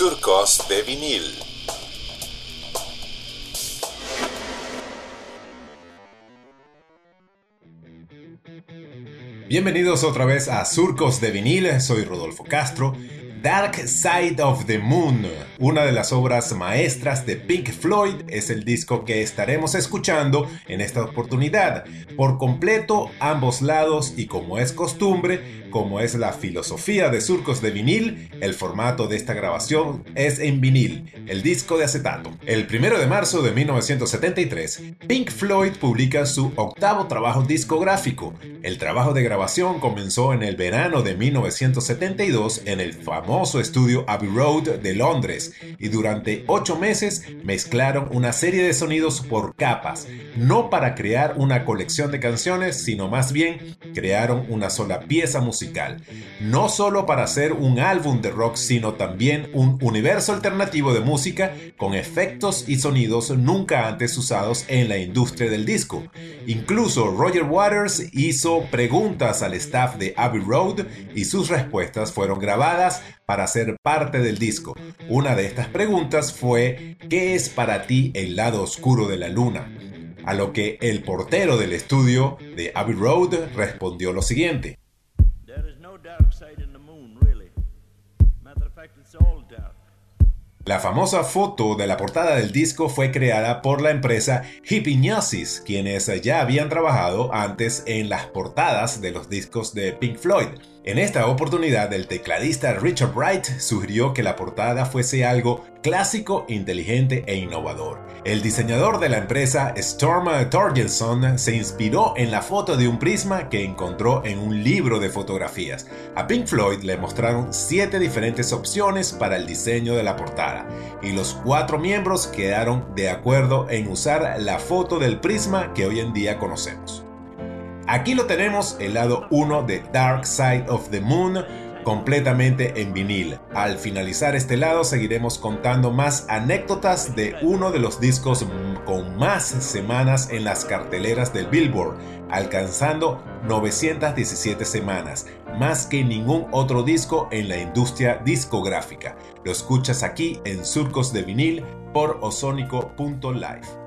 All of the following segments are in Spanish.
Surcos de vinil. Bienvenidos otra vez a Surcos de vinil, soy Rodolfo Castro. Dark Side of the Moon, una de las obras maestras de Pink Floyd, es el disco que estaremos escuchando en esta oportunidad. Por completo, ambos lados y como es costumbre, como es la filosofía de surcos de vinil, el formato de esta grabación es en vinil, el disco de acetato. El 1 de marzo de 1973, Pink Floyd publica su octavo trabajo discográfico. El trabajo de grabación comenzó en el verano de 1972 en el famoso estudio Abbey Road de Londres y durante ocho meses mezclaron una serie de sonidos por capas, no para crear una colección de canciones, sino más bien crearon una sola pieza musical no solo para hacer un álbum de rock, sino también un universo alternativo de música con efectos y sonidos nunca antes usados en la industria del disco. Incluso Roger Waters hizo preguntas al staff de Abbey Road y sus respuestas fueron grabadas para ser parte del disco. Una de estas preguntas fue ¿qué es para ti el lado oscuro de la luna? A lo que el portero del estudio de Abbey Road respondió lo siguiente. La famosa foto de la portada del disco fue creada por la empresa Hipgnosis, quienes ya habían trabajado antes en las portadas de los discos de Pink Floyd. En esta oportunidad, el tecladista Richard Wright sugirió que la portada fuese algo clásico, inteligente e innovador. El diseñador de la empresa, Storm Torgerson, se inspiró en la foto de un prisma que encontró en un libro de fotografías. A Pink Floyd le mostraron siete diferentes opciones para el diseño de la portada, y los cuatro miembros quedaron de acuerdo en usar la foto del prisma que hoy en día conocemos. Aquí lo tenemos, el lado 1 de Dark Side of the Moon, completamente en vinil. Al finalizar este lado seguiremos contando más anécdotas de uno de los discos con más semanas en las carteleras del Billboard, alcanzando 917 semanas, más que ningún otro disco en la industria discográfica. Lo escuchas aquí en Surcos de Vinil por osónico.live.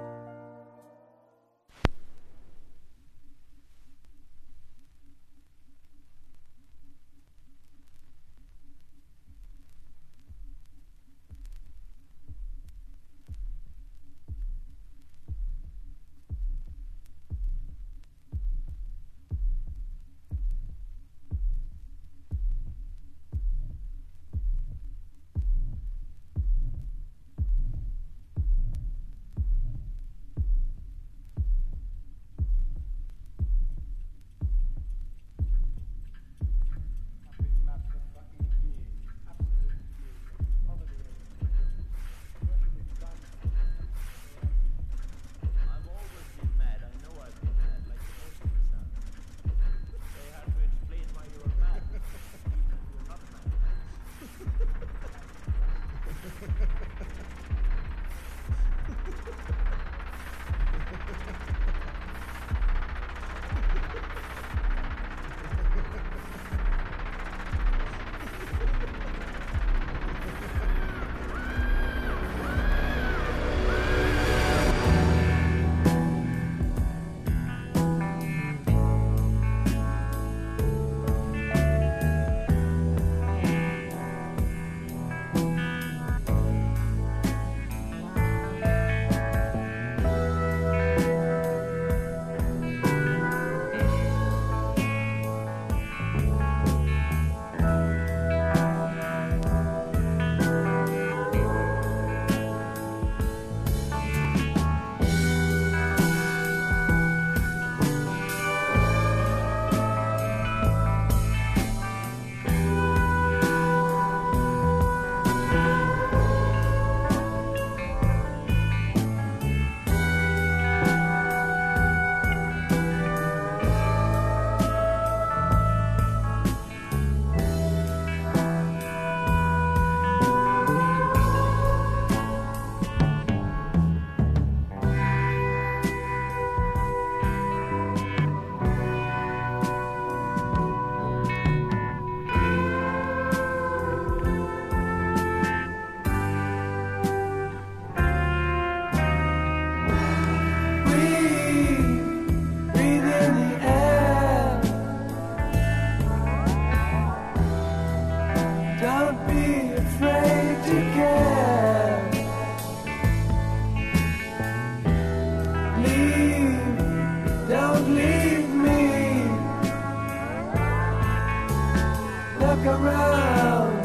around.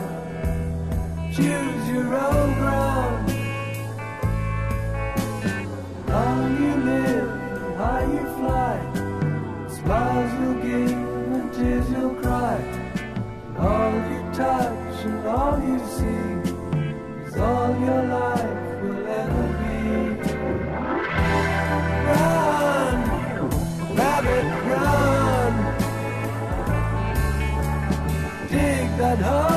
Choose your own that hurt.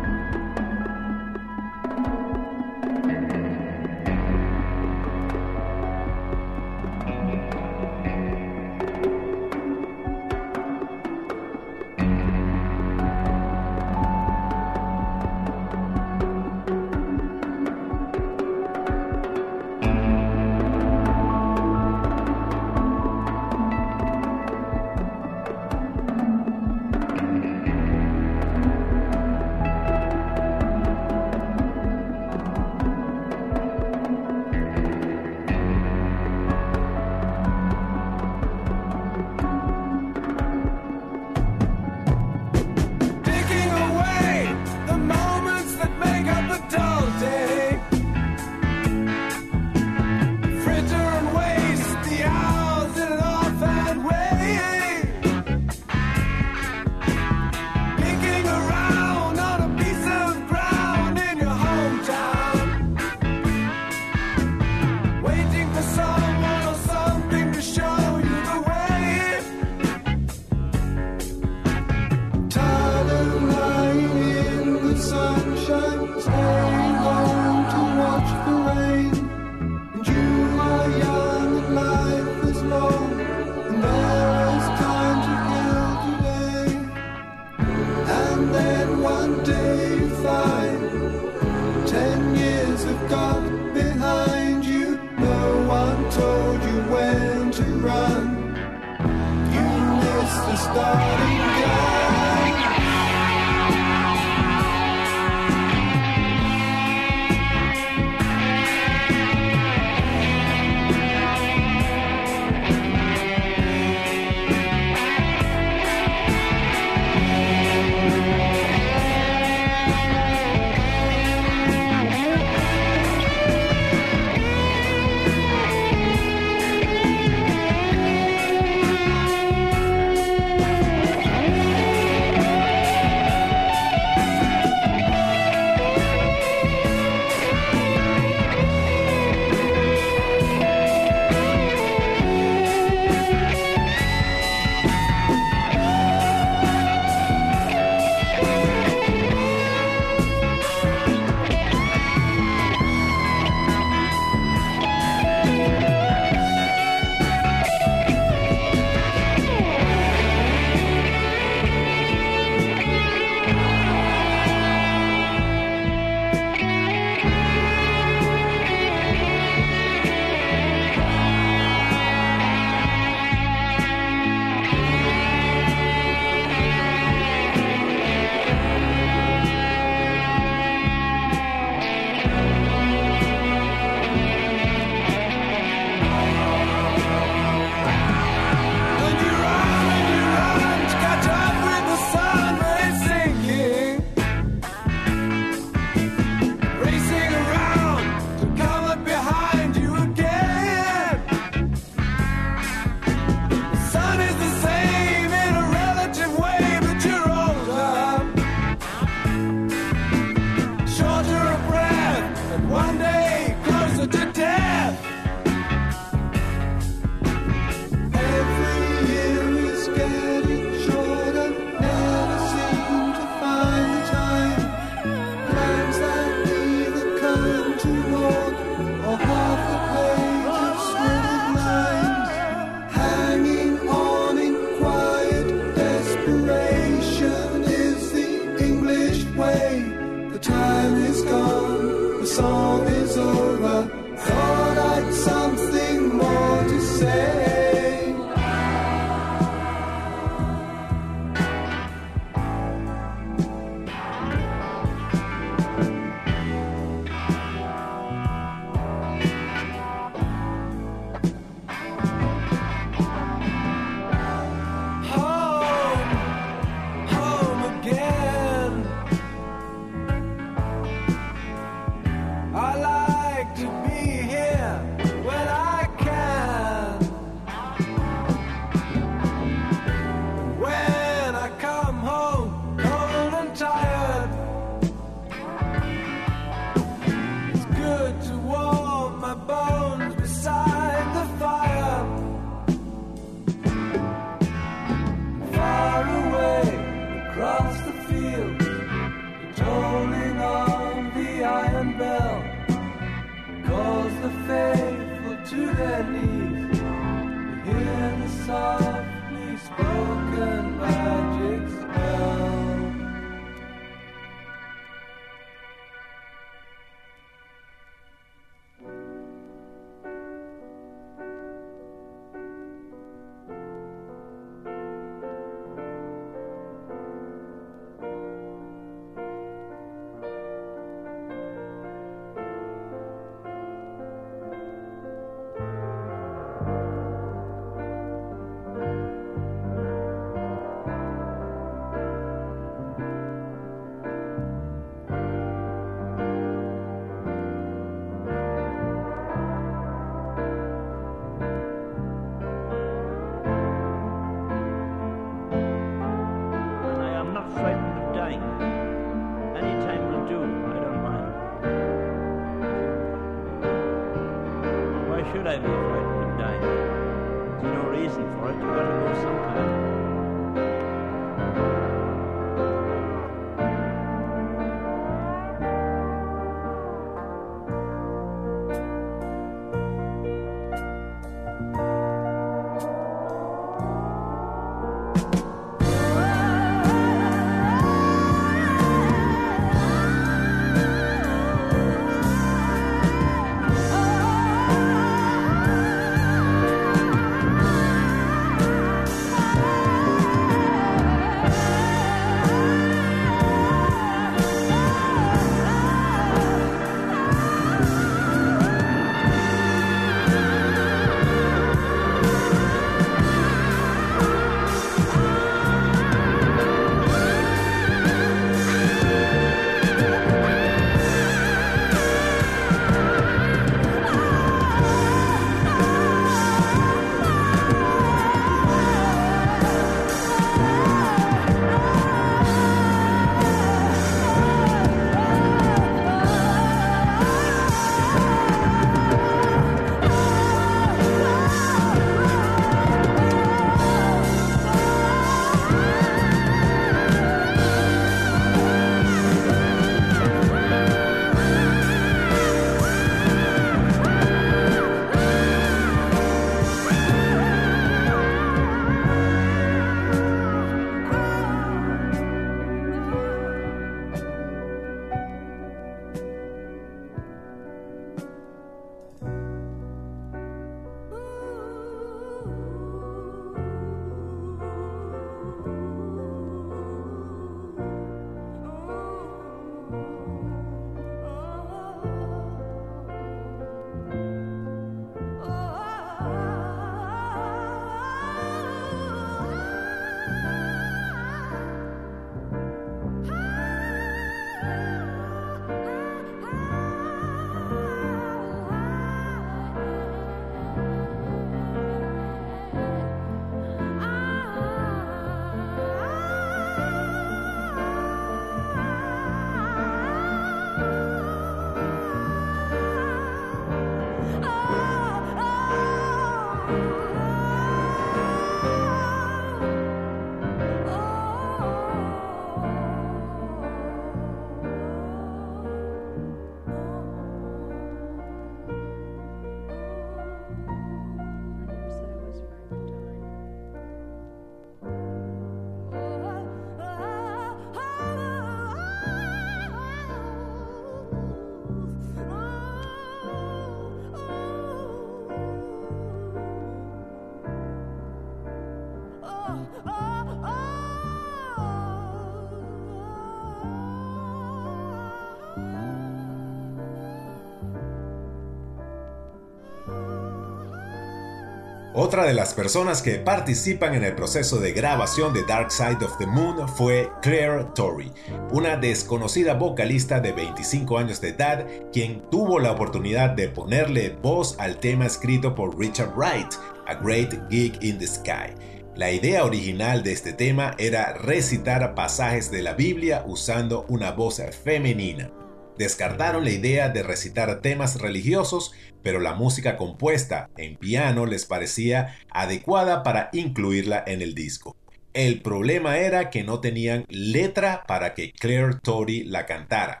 Otra de las personas que participan en el proceso de grabación de Dark Side of the Moon fue Claire Torrey, una desconocida vocalista de 25 años de edad, quien tuvo la oportunidad de ponerle voz al tema escrito por Richard Wright, A Great Gig in the Sky. La idea original de este tema era recitar pasajes de la Biblia usando una voz femenina. Descartaron la idea de recitar temas religiosos, pero la música compuesta en piano les parecía adecuada para incluirla en el disco. El problema era que no tenían letra para que Claire Tory la cantara,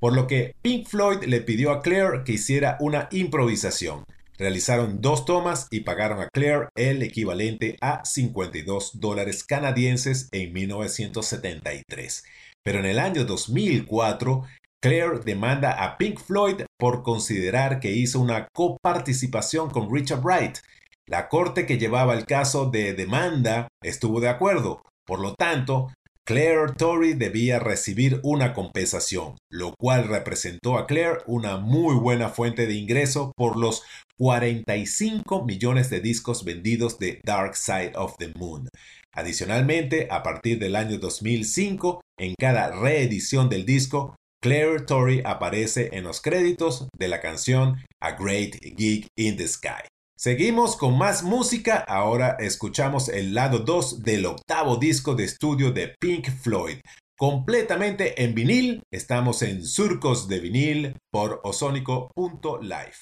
por lo que Pink Floyd le pidió a Claire que hiciera una improvisación. Realizaron dos tomas y pagaron a Claire el equivalente a 52 dólares canadienses en 1973. Pero en el año 2004, Claire demanda a Pink Floyd por considerar que hizo una coparticipación con Richard Wright. La corte que llevaba el caso de demanda estuvo de acuerdo. Por lo tanto, Claire Torrey debía recibir una compensación, lo cual representó a Claire una muy buena fuente de ingreso por los 45 millones de discos vendidos de Dark Side of the Moon. Adicionalmente, a partir del año 2005, en cada reedición del disco, Claire Torrey aparece en los créditos de la canción A Great Gig in the Sky. Seguimos con más música, ahora escuchamos el lado 2 del octavo disco de estudio de Pink Floyd. Completamente en vinil, estamos en Surcos de vinil por osónico.live.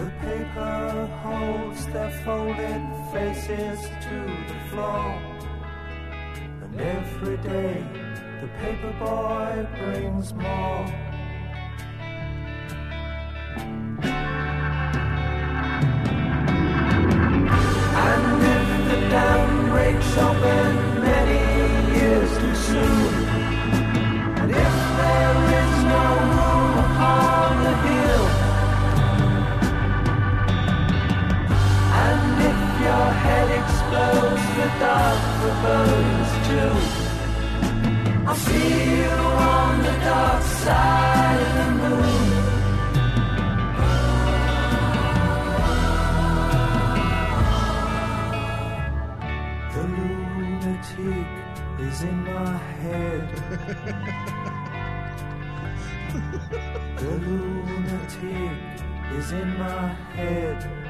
The paper holds their folded faces to the floor. And every day the paper boy brings more. Dark forebodings too. I'll see you on the dark side of the moon. The lunatic is in my head. the lunatic is in my head.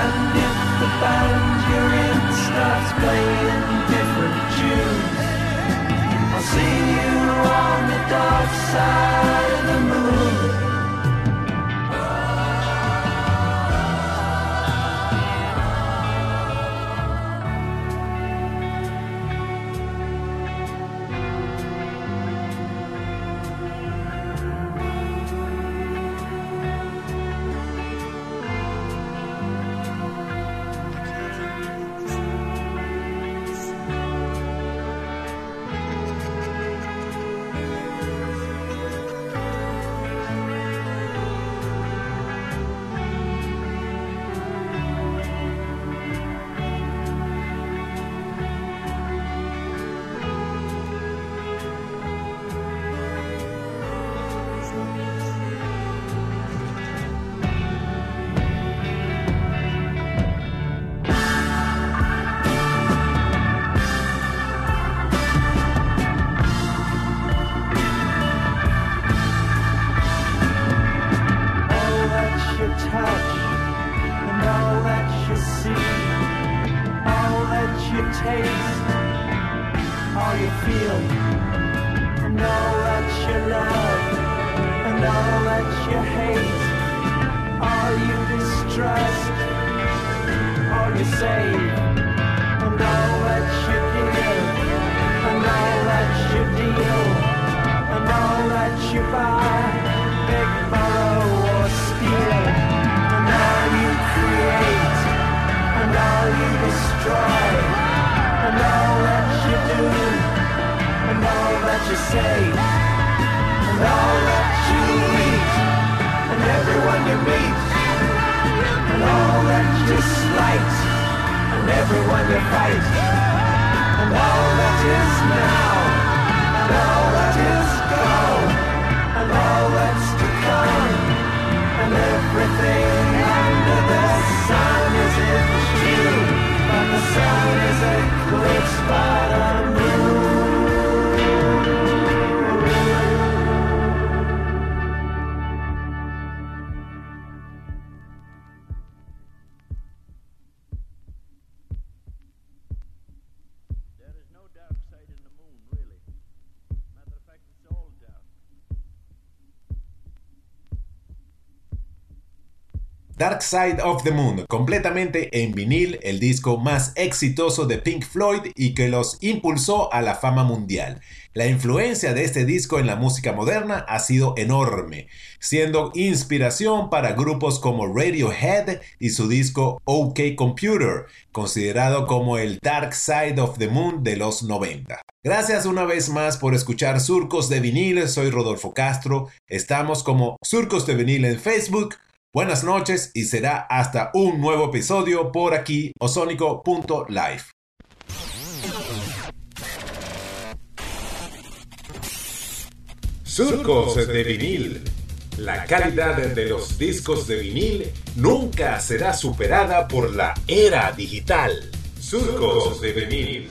And if the band you're in starts playing different tunes, I'll see you on the dark side taste, all you feel, and all that you love and all that you hate, all you distrust, all you save, and all that you give, and all that you deal, and all that you buy, big borrow or steal, and all you create, and all you destroy, and all that you do, and all that you say, and all that you eat, and everyone you meet, and all that you slight, and everyone you fight, and all that is now, and all that is gone, and all that's to come, and everything under the sun is in June, but the sun para mí. Dark Side of the Moon, completamente en vinil, el disco más exitoso de Pink Floyd y que los impulsó a la fama mundial. La influencia de este disco en la música moderna ha sido enorme, siendo inspiración para grupos como Radiohead y su disco OK Computer, considerado como el Dark Side of the Moon de los 90. Gracias una vez más por escuchar Surcos de Vinil, soy Rodolfo Castro, estamos como Surcos de Vinil en Facebook, Buenas noches y será hasta un nuevo episodio por aquí, osónico.live. Surcos de vinil. La calidad de los discos de vinil nunca será superada por la era digital. Surcos de vinil.